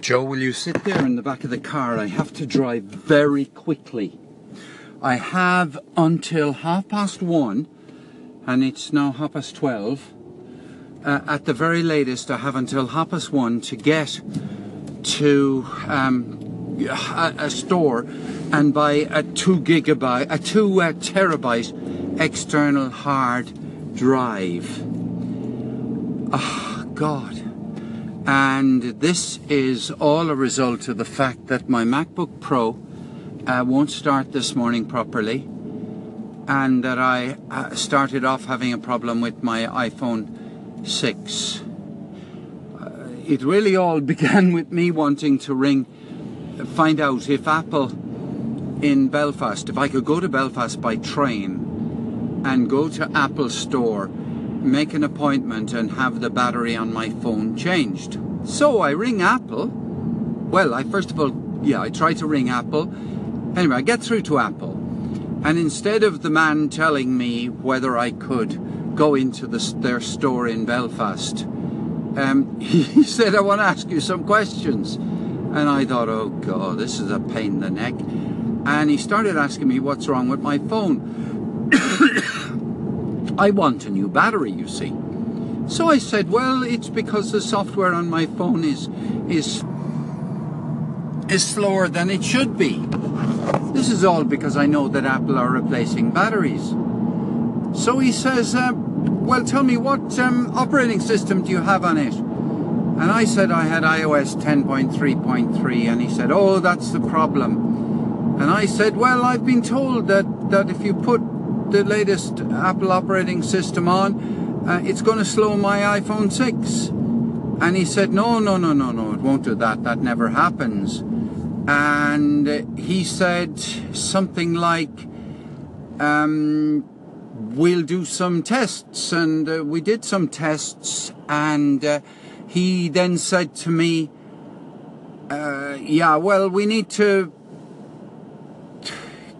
Joe, will you sit there in the back of the car? I have to drive very quickly. I have until half past one, and it's now half past twelve. Uh, at the very latest, I have until half past one to get to um, a, a, store and buy a two gigabyte, a two uh, terabyte external hard drive. Oh, God. And this is all a result of the fact that my MacBook Pro uh, won't start this morning properly, and that I uh, started off having a problem with my iPhone 6. Uh, it really all began with me wanting to ring, find out if Apple in Belfast, if I could go to Belfast by train and go to Apple Store, make an appointment, and have the battery on my phone changed. So I ring Apple. Well, I first of all, yeah, I try to ring Apple Anyway, I get through to Apple, and instead of the man telling me whether I could go into the, their store in Belfast, um, he said, I want to ask you some questions. And I thought, oh God, this is a pain in the neck. And he started asking me what's wrong with my phone. I want a new battery, you see. So I said, well, it's because the software on my phone is is is slower than it should be. This is all because I know that Apple are replacing batteries. So he says, uh, well, tell me, what um, operating system do you have on it? And I said I had iOS 10.3.3, and he said, oh, that's the problem. And I said, well, I've been told that, that if you put the latest Apple operating system on, uh, it's going to slow my iPhone 6. And he said, no, no, no, no, no, it won't do that. That never happens and he said something like, um, "We'll do some tests," and uh, we did some tests, and uh, he then said to me, uh, "Yeah, well, we need to."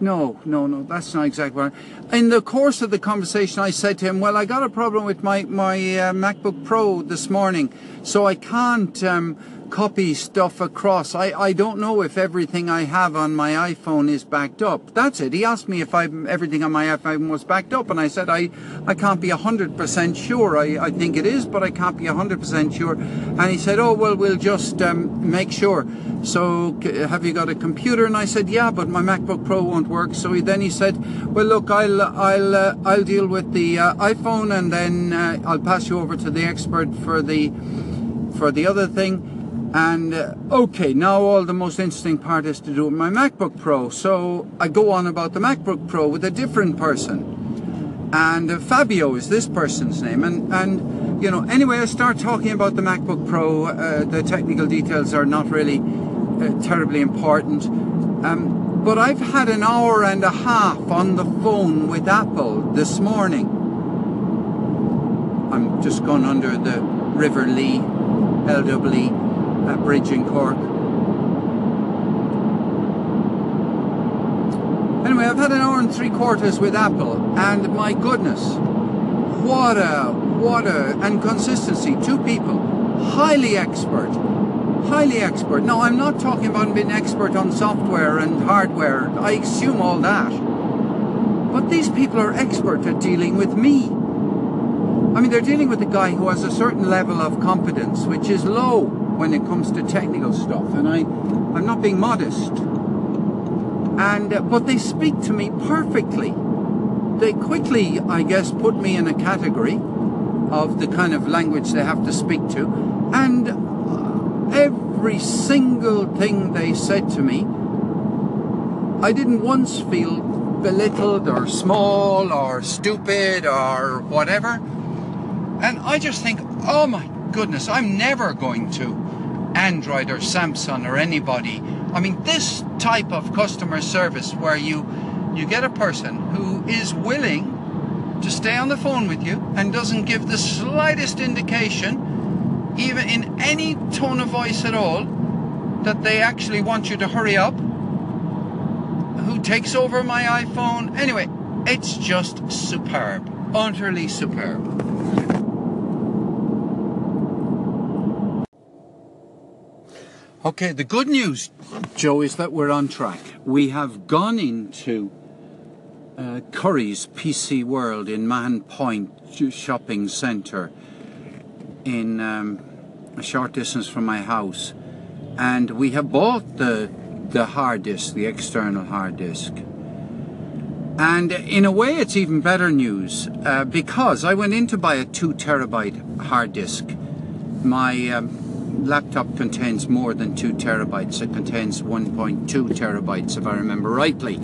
No, no, no, that's not exactly. In the course of the conversation, I said to him, "Well, I got a problem with my my uh, MacBook Pro this morning, so I can't." Um, copy stuff across. I, I don't know if everything I have on my iPhone is backed up. That's it. He asked me if I everything on my iPhone was backed up, and I said I, I can't be 100% sure. I, I think it is, but I can't be 100% sure. And he said, oh, well, we'll just um, make sure. So have you got a computer? And I said, yeah, but my MacBook Pro won't work. So he, then he said, well, look, I'll, I'll, uh, I'll deal with the uh, iPhone and then uh, I'll pass you over to the expert for the, for the other thing. And uh, okay, now all the most interesting part is to do with my MacBook Pro. So I go on about the MacBook Pro with a different person. And uh, Fabio is this person's name. And, and, you know, anyway, I start talking about the MacBook Pro. Uh, the technical details are not really uh, terribly important. Um, but I've had an hour and a half on the phone with Apple this morning. I'm just gone under the River Lee, LWE that bridge in Cork. Anyway, I've had an hour and three quarters with Apple, and my goodness, what a, what a, and consistency, two people, highly expert, highly expert. Now, I'm not talking about being expert on software and hardware, I assume all that. But these people are expert at dealing with me. I mean, they're dealing with a guy who has a certain level of competence, which is low when it comes to technical stuff, and I, I'm not being modest. And uh, but they speak to me perfectly. They quickly, I guess, put me in a category of the kind of language they have to speak to, and uh, every single thing they said to me, I didn't once feel belittled or small or stupid or whatever. And I just think, oh my goodness, I'm never going to Android or Samsung or anybody. I mean, this type of customer service where you you get a person who is willing to stay on the phone with you and doesn't give the slightest indication, even in any tone of voice at all, that they actually want you to hurry up. Who takes over my iPhone? Anyway, it's just superb. Utterly superb. Okay, the good news, Joe, is that we're on track. We have gone into uh, Curry's PC World in Mahon Point Shopping Centre in um, a short distance from my house. And we have bought the, the hard disk, the external hard disk. And in a way, it's even better news uh, because I went in to buy a two terabyte hard disk. My um, laptop contains more than 2 terabytes. It contains 1.2 terabytes, if I remember rightly,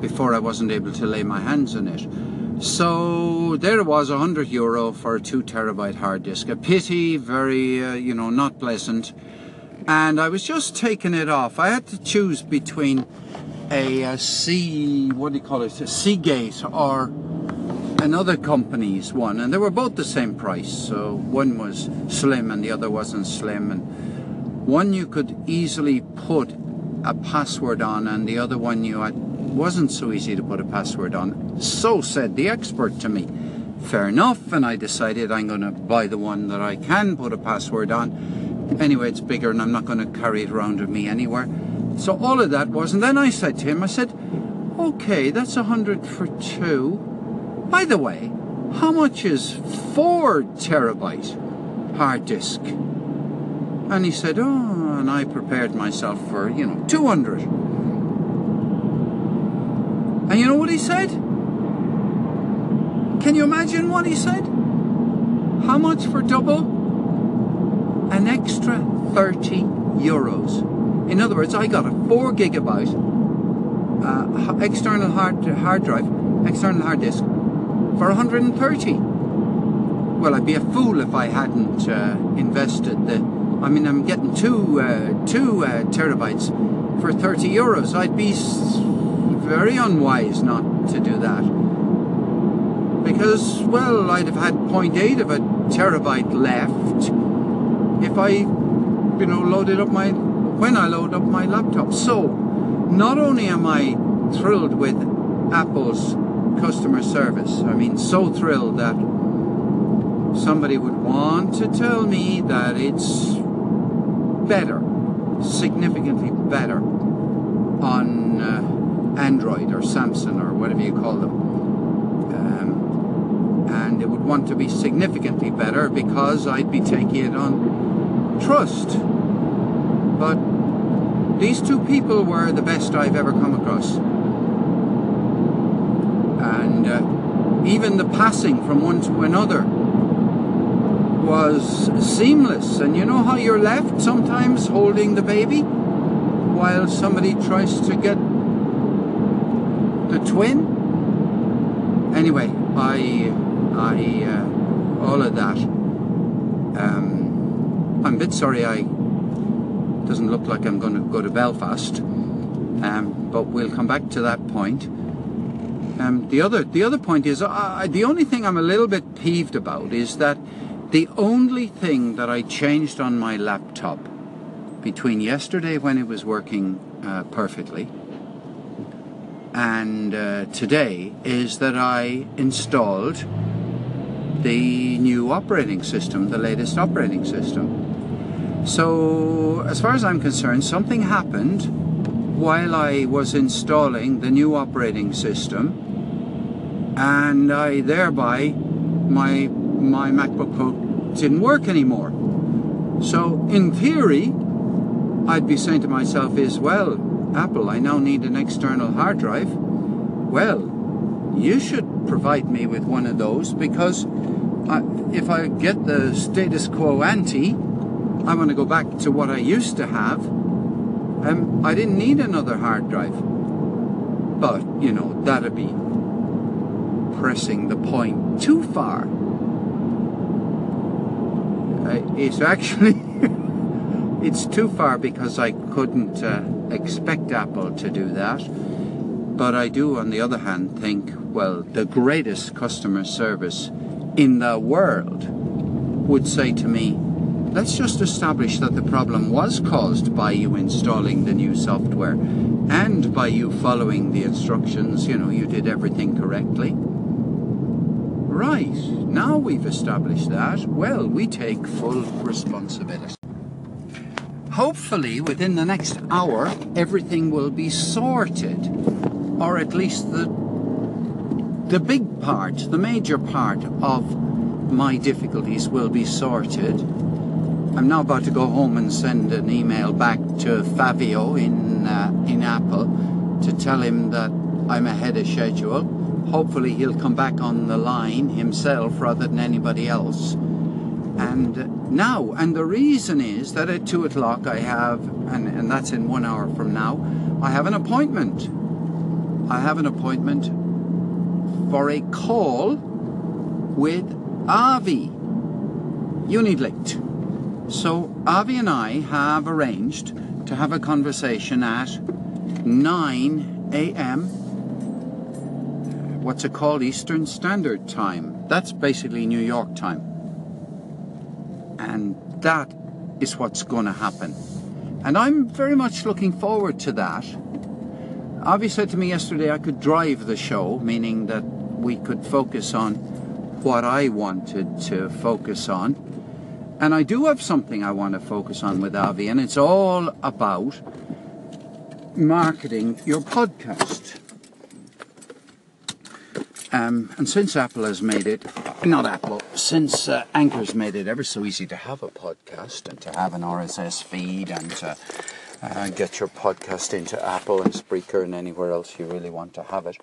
before I wasn't able to lay my hands on it. So there it was, 100 euro for a 2 terabyte hard disk. A pity, very, uh, you know, not pleasant. And I was just taking it off. I had to choose between a, a C, what do you call it, a Seagate or another company's one, and they were both the same price. So one was slim and the other wasn't slim, and one you could easily put a password on, and the other one you had wasn't so easy to put a password on. So said the expert to me. Fair enough, and I decided I'm going to buy the one that I can put a password on. Anyway, it's bigger, and I'm not going to carry it around with me anywhere. So all of that was, and then I said to him, I said, okay, that's a hundred for two. By the way, how much is four terabyte hard disk? And he said, oh, and I prepared myself for, you know, 200. And you know what he said? Can you imagine what he said? How much for double? An extra 30 euros. In other words, I got a 4 gigabyte uh, external hard, hard drive, external hard disk, for 130. Well, I'd be a fool if I hadn't uh, invested the. I mean, I'm getting two uh, two uh, terabytes for 30 euros. I'd be very unwise not to do that because, well, I'd have had 0.8 of a terabyte left if I, you know, loaded up my when I load up my laptop. So, not only am I thrilled with Apple's customer service. I mean, so thrilled that somebody would want to tell me that it's better, significantly better on uh, Android or Samsung or whatever you call them. Um, and it would want to be significantly better because I'd be taking it on trust. But these two people were the best I've ever come across and uh, even the passing from one to another was seamless. And you know how you're left sometimes holding the baby while somebody tries to get the twin? Anyway, I, I, uh, all of that. Um, I'm a bit sorry I doesn't look like I'm going to go to Belfast, um, but we'll come back to that point. Um, the other the other point is the only thing I'm a little bit peeved about is that the only thing that I changed on my laptop between yesterday when it was working uh, perfectly and uh, today is that I installed the new operating system, the latest operating system. So, as far as I'm concerned, something happened while I was installing the new operating system and I thereby my my MacBook Pro didn't work anymore. So in theory, I'd be saying to myself is well, Apple, I now need an external hard drive. Well, you should provide me with one of those because I, if I get the status quo ante, I want to go back to what I used to have. Um, I didn't need another hard drive. But, you know, that'd be pressing the point too far. It's actually it's too far because I couldn't uh, expect Apple to do that. But I do, on the other hand, think, well, the greatest customer service in the world would say to me, let's just establish that the problem was caused by you installing the new software and by you following the instructions, you know, you did everything correctly. Right, now we've established that, well, we take full responsibility. hopefully within the next hour everything will be sorted, or at least the the big part, the major part of my difficulties will be sorted. I'm now about to go home and send an email back to Fabio in uh, in Apple to tell him that I'm ahead of schedule. Hopefully he'll come back on the line himself rather than anybody else. And now, and the reason is that at two o'clock I have, and, and that's in one hour from now, I have an appointment. I have an appointment for a call with Avi Unilight. So Avi and I have arranged to have a conversation at 9 a.m. What's it called? Eastern Standard Time. That's basically New York time. And that is what's going to happen. And I'm very much looking forward to that. Avi said to me yesterday I could drive the show, meaning that we could focus on what I wanted to focus on. And I do have something I want to focus on with Avi, and it's all about marketing your podcast. Um, and since Apple has made it, not Apple, since uh, Anchor's made it ever so easy to have a podcast and to have an RSS feed and to uh, get your podcast into Apple and Spreaker and anywhere else you really want to have it,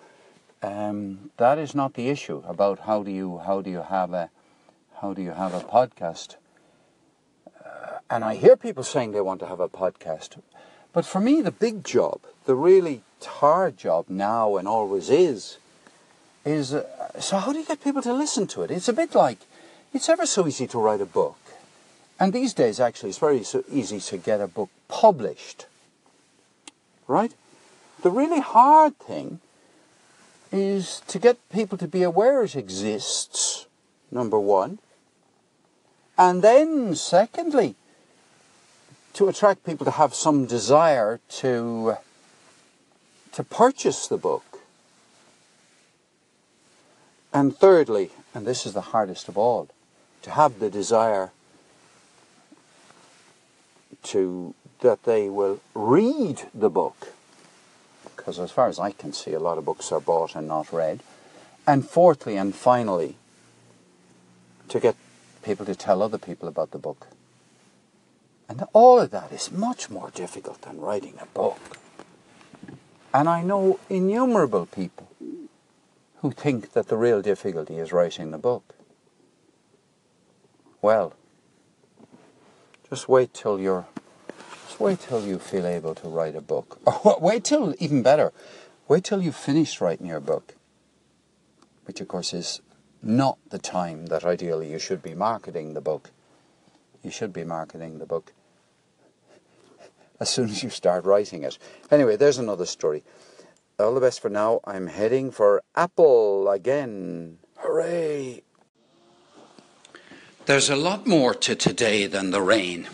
um, that is not the issue about how do you how do you have a how do you have a podcast. Uh, and I hear people saying they want to have a podcast, but for me the big job, the really hard job now and always is is uh, so how do you get people to listen to it? It's a bit like it's ever so easy to write a book, and these days actually it's very so easy to get a book published. Right? The really hard thing is to get people to be aware it exists. Number one, and then secondly, to attract people to have some desire to to purchase the book and thirdly, and this is the hardest of all, to have the desire to that they will read the book. Because as far as I can see, a lot of books are bought and not read. And fourthly and finally, to get people to tell other people about the book. And all of that is much more difficult than writing a book. And I know innumerable people who think that the real difficulty is writing the book. Well, just wait till you're just wait till you feel able to write a book. Or oh, wait till even better, wait till you've finished writing your book. Which of course is not the time that ideally you should be marketing the book. You should be marketing the book as soon as you start writing it. Anyway, there's another story all the best for now. I'm heading for Apple again. Hooray! There's a lot more to today than the rain.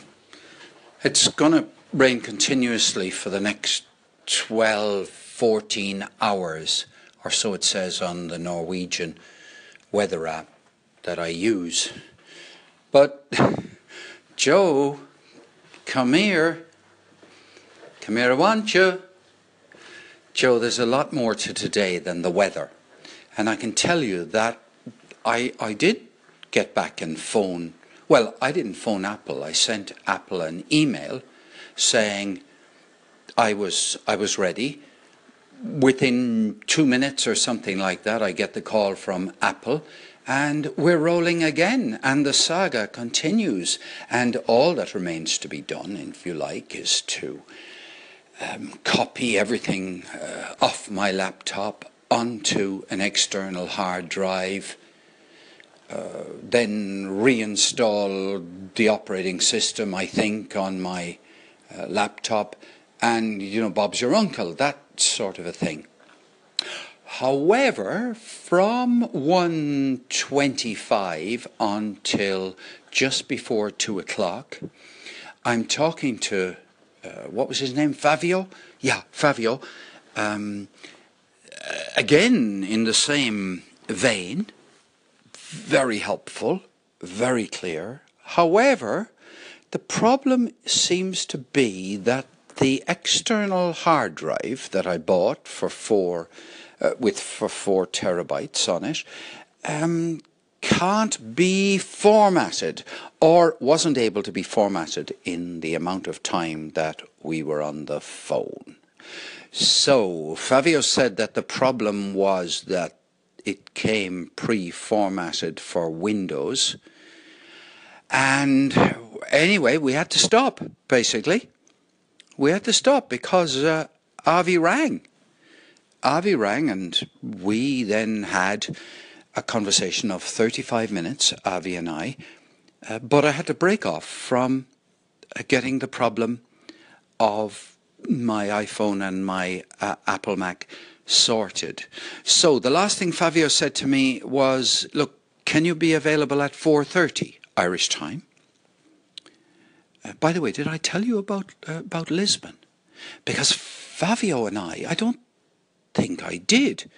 It's going to rain continuously for the next 12, 14 hours, or so it says on the Norwegian weather app that I use. But, Joe, come here. Come here, I want you. Joe, there's a lot more to today than the weather. And I can tell you that I, I did get back and phone. Well, I didn't phone Apple. I sent Apple an email saying I was, I was ready. Within two minutes or something like that, I get the call from Apple and we're rolling again, and the saga continues. And all that remains to be done, if you like, is to um, copy everything uh, off my laptop onto an external hard drive, uh, then reinstall the operating system, I think, on my uh, laptop, and, you know, Bob's your uncle, that sort of a thing. However, from 1.25 until just before 2 o'clock, I'm talking to what was his name? Fabio? Yeah, Fabio. Um, uh, again, in the same vein, very helpful, very clear. However, The problem seems to be that the external hard drive that I bought for four, uh, with for four terabytes on it, um, can't be formatted or wasn't able to be formatted in the amount of time that we were on the phone. So Fabio said that the problem was that it came pre-formatted for Windows. And anyway, we had to stop, basically. We had to stop because uh, Avi rang. Avi rang, and we then had a conversation of 35 minutes, Avi and I, uh, but I had to break off from uh, getting the problem of my iPhone and my uh, Apple Mac sorted. So the last thing Fabio said to me was, "Look, can you be available at 4:30 Irish time?" Uh, by the way, did I tell you about uh, about Lisbon? Because Fabio and I, I don't think I did,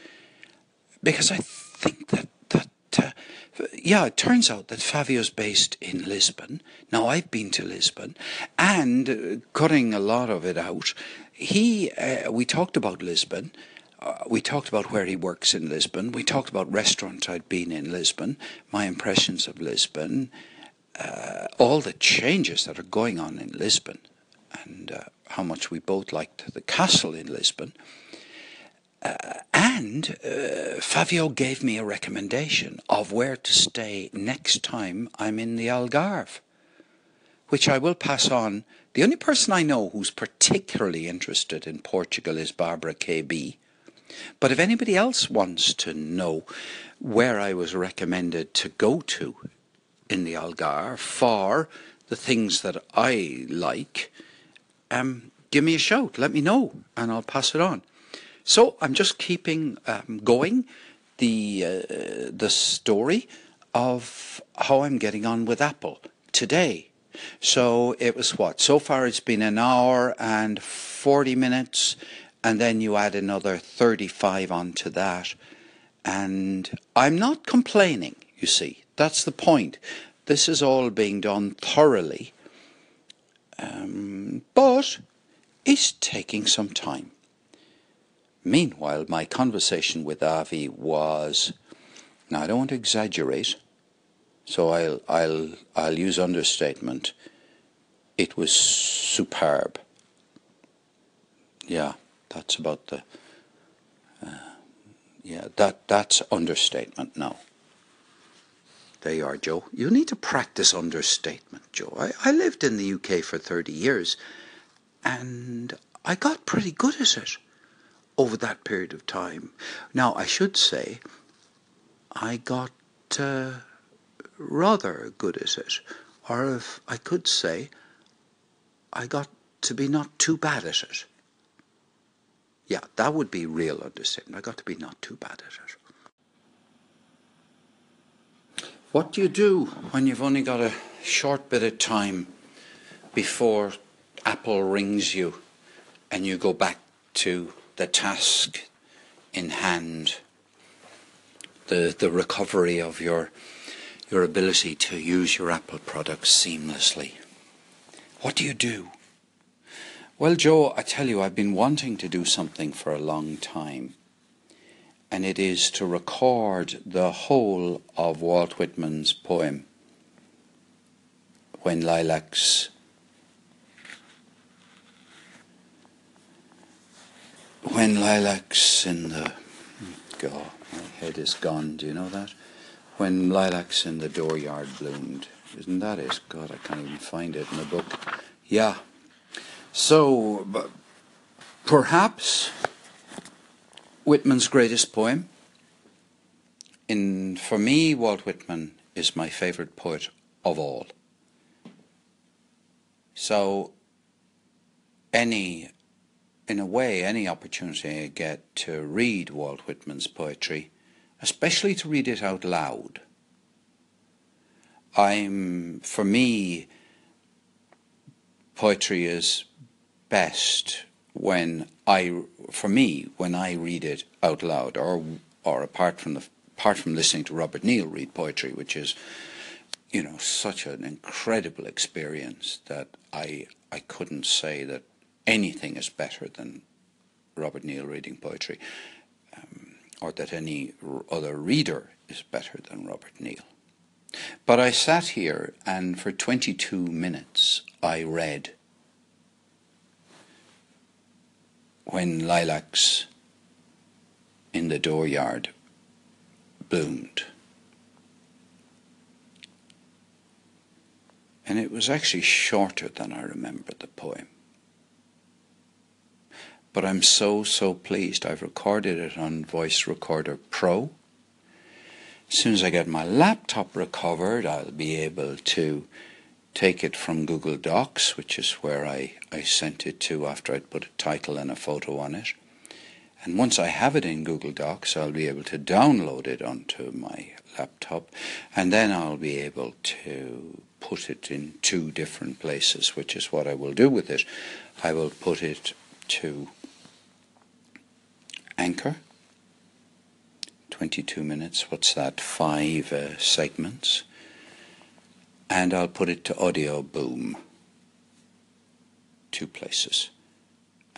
because I think that that uh, yeah, it turns out that Fabio's based in Lisbon. Now I've been to Lisbon, and uh, cutting a lot of it out, he uh, we talked about Lisbon. Uh, we talked about where he works in Lisbon. We talked about restaurants I'd been in Lisbon, my impressions of Lisbon, uh, all the changes that are going on in Lisbon, and uh, how much we both liked the castle in Lisbon. And uh, Fabio gave me a recommendation of where to stay next time I'm in the Algarve, which I will pass on. The only person I know who's particularly interested in Portugal is Barbara KB. But if anybody else wants to know where I was recommended to go to in the Algarve for the things that I like, um, give me a shout. Let me know, and I'll pass it on. So I'm just keeping um, going the uh, the story of how I'm getting on with Apple today. So it was what? So far it's been an hour and 40 minutes, and then you add another 35 onto that. And I'm not complaining, you see. That's the point. This is all being done thoroughly. Um, but it's taking some time. Meanwhile, my conversation with Avi was, now I don't want to exaggerate, so I'll, I'll, I'll use understatement. It was superb. Yeah, that's about the, uh, yeah, that, that's understatement now. There you are, Joe. You need to practice understatement, Joe. I, I lived in the UK for 30 years and I got pretty good at it over that period of time. Now, I should say, I got uh, rather good at it, or if I could say, I got to be not too bad at it. Yeah, that would be real understatement. I got to be not too bad at it. What do you do when you've only got a short bit of time before Apple rings you and you go back to the task in hand, the, the recovery of your, your ability to use your Apple products seamlessly. What do you do? Well, Joe, I tell you, I've been wanting to do something for a long time, and it is to record the whole of Walt Whitman's poem, When Lilacs When lilacs in the God, my head is gone. Do you know that? When lilacs in the dooryard bloomed. Isn't that it? God, I can't even find it in the book. Yeah. So, perhaps Whitman's greatest poem. In for me, Walt Whitman is my favorite poet of all. So, any in a way, any opportunity I get to read Walt Whitman's poetry, especially to read it out loud, I'm, for me, poetry is best when I, for me, when I read it out loud, or or apart from the apart from listening to Robert Neal read poetry, which is you know, such an incredible experience that I I couldn't say that anything is better than Robert Neal reading poetry, um, or that any other reader is better than Robert Neal. But I sat here and for 22 minutes I read when lilacs in the dooryard bloomed. And it was actually shorter than I remember the poem. But I'm so, so pleased. I've recorded it on Voice Recorder Pro. As soon as I get my laptop recovered, I'll be able to take it from Google Docs, which is where I, I sent it to after I'd put a title and a photo on it. And once I have it in Google Docs, I'll be able to download it onto my laptop, and then I'll be able to put it in two different places, which is what I will do with it. I will put it to Anchor, 22 minutes, what's that, five uh, segments, and I'll put it to Audioboom. two places,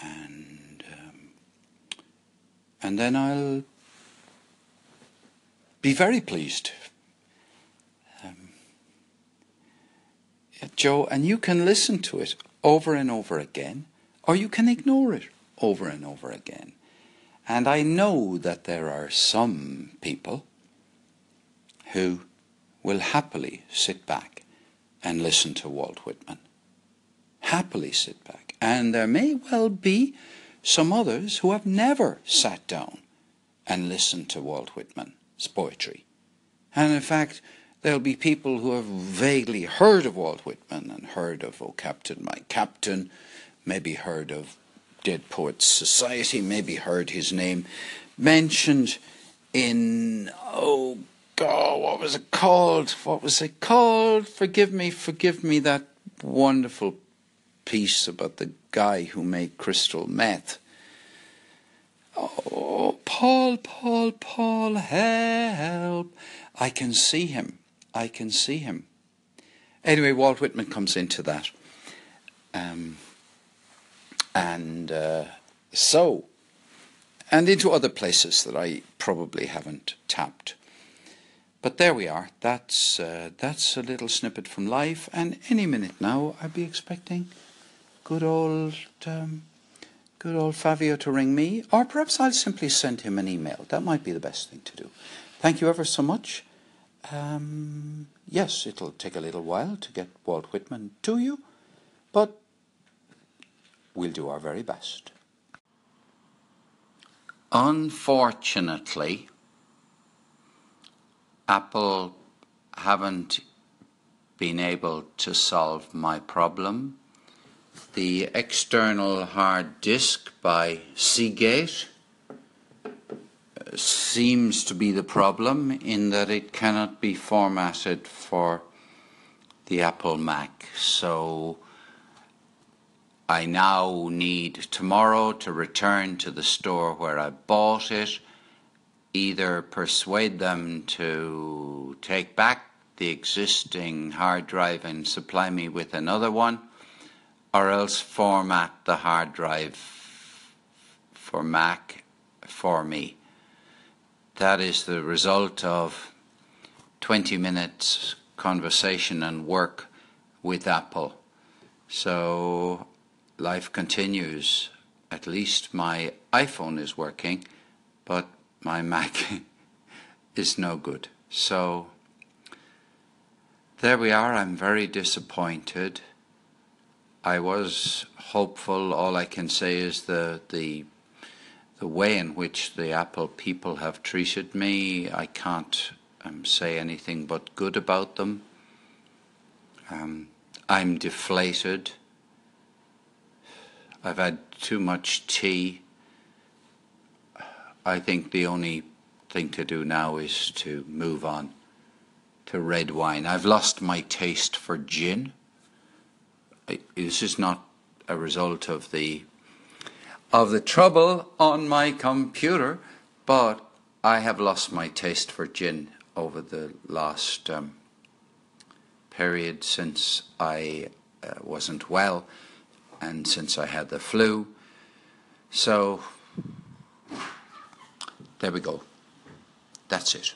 and um, and then I'll be very pleased. Um, Joe, and you can listen to it over and over again, or you can ignore it over and over again. And I know that there are some people who will happily sit back and listen to Walt Whitman. Happily sit back. And there may well be some others who have never sat down and listened to Walt Whitman's poetry. And in fact, there'll be people who have vaguely heard of Walt Whitman and heard of Oh Captain, My Captain, maybe heard of Dead Poets Society, maybe heard his name mentioned in, oh God, what was it called? What was it called? Forgive me, forgive me, that wonderful piece about the guy who made crystal meth. Oh, Paul, Paul, Paul, help. I can see him. I can see him. Anyway, Walt Whitman comes into that. Um, and uh, so, and into other places that I probably haven't tapped. But there we are. That's uh, that's a little snippet from life, and any minute now I'd be expecting good old um, good old Fabio to ring me, or perhaps I'll simply send him an email. That might be the best thing to do. Thank you ever so much. Um, yes, it'll take a little while to get Walt Whitman to you, but we'll do our very best. Unfortunately, Apple haven't been able to solve my problem. The external hard disk by Seagate uh, seems to be the problem in that it cannot be formatted for the Apple Mac. So I now need tomorrow to return to the store where I bought it, either persuade them to take back the existing hard drive and supply me with another one, or else format the hard drive for Mac for me. That is the result of 20 minutes conversation and work with Apple. So life continues. At least my iPhone is working, but my Mac is no good. So there we are. I'm very disappointed. I was hopeful. All I can say is the the the way in which the Apple people have treated me. I can't um, say anything but good about them. Um, I'm deflated. I've had too much tea. I think the only thing to do now is to move on to red wine. I've lost my taste for gin. I, this is not a result of the of the trouble on my computer, but I have lost my taste for gin over the last um, period since I uh, wasn't well and since I had the flu. So there we go. That's it.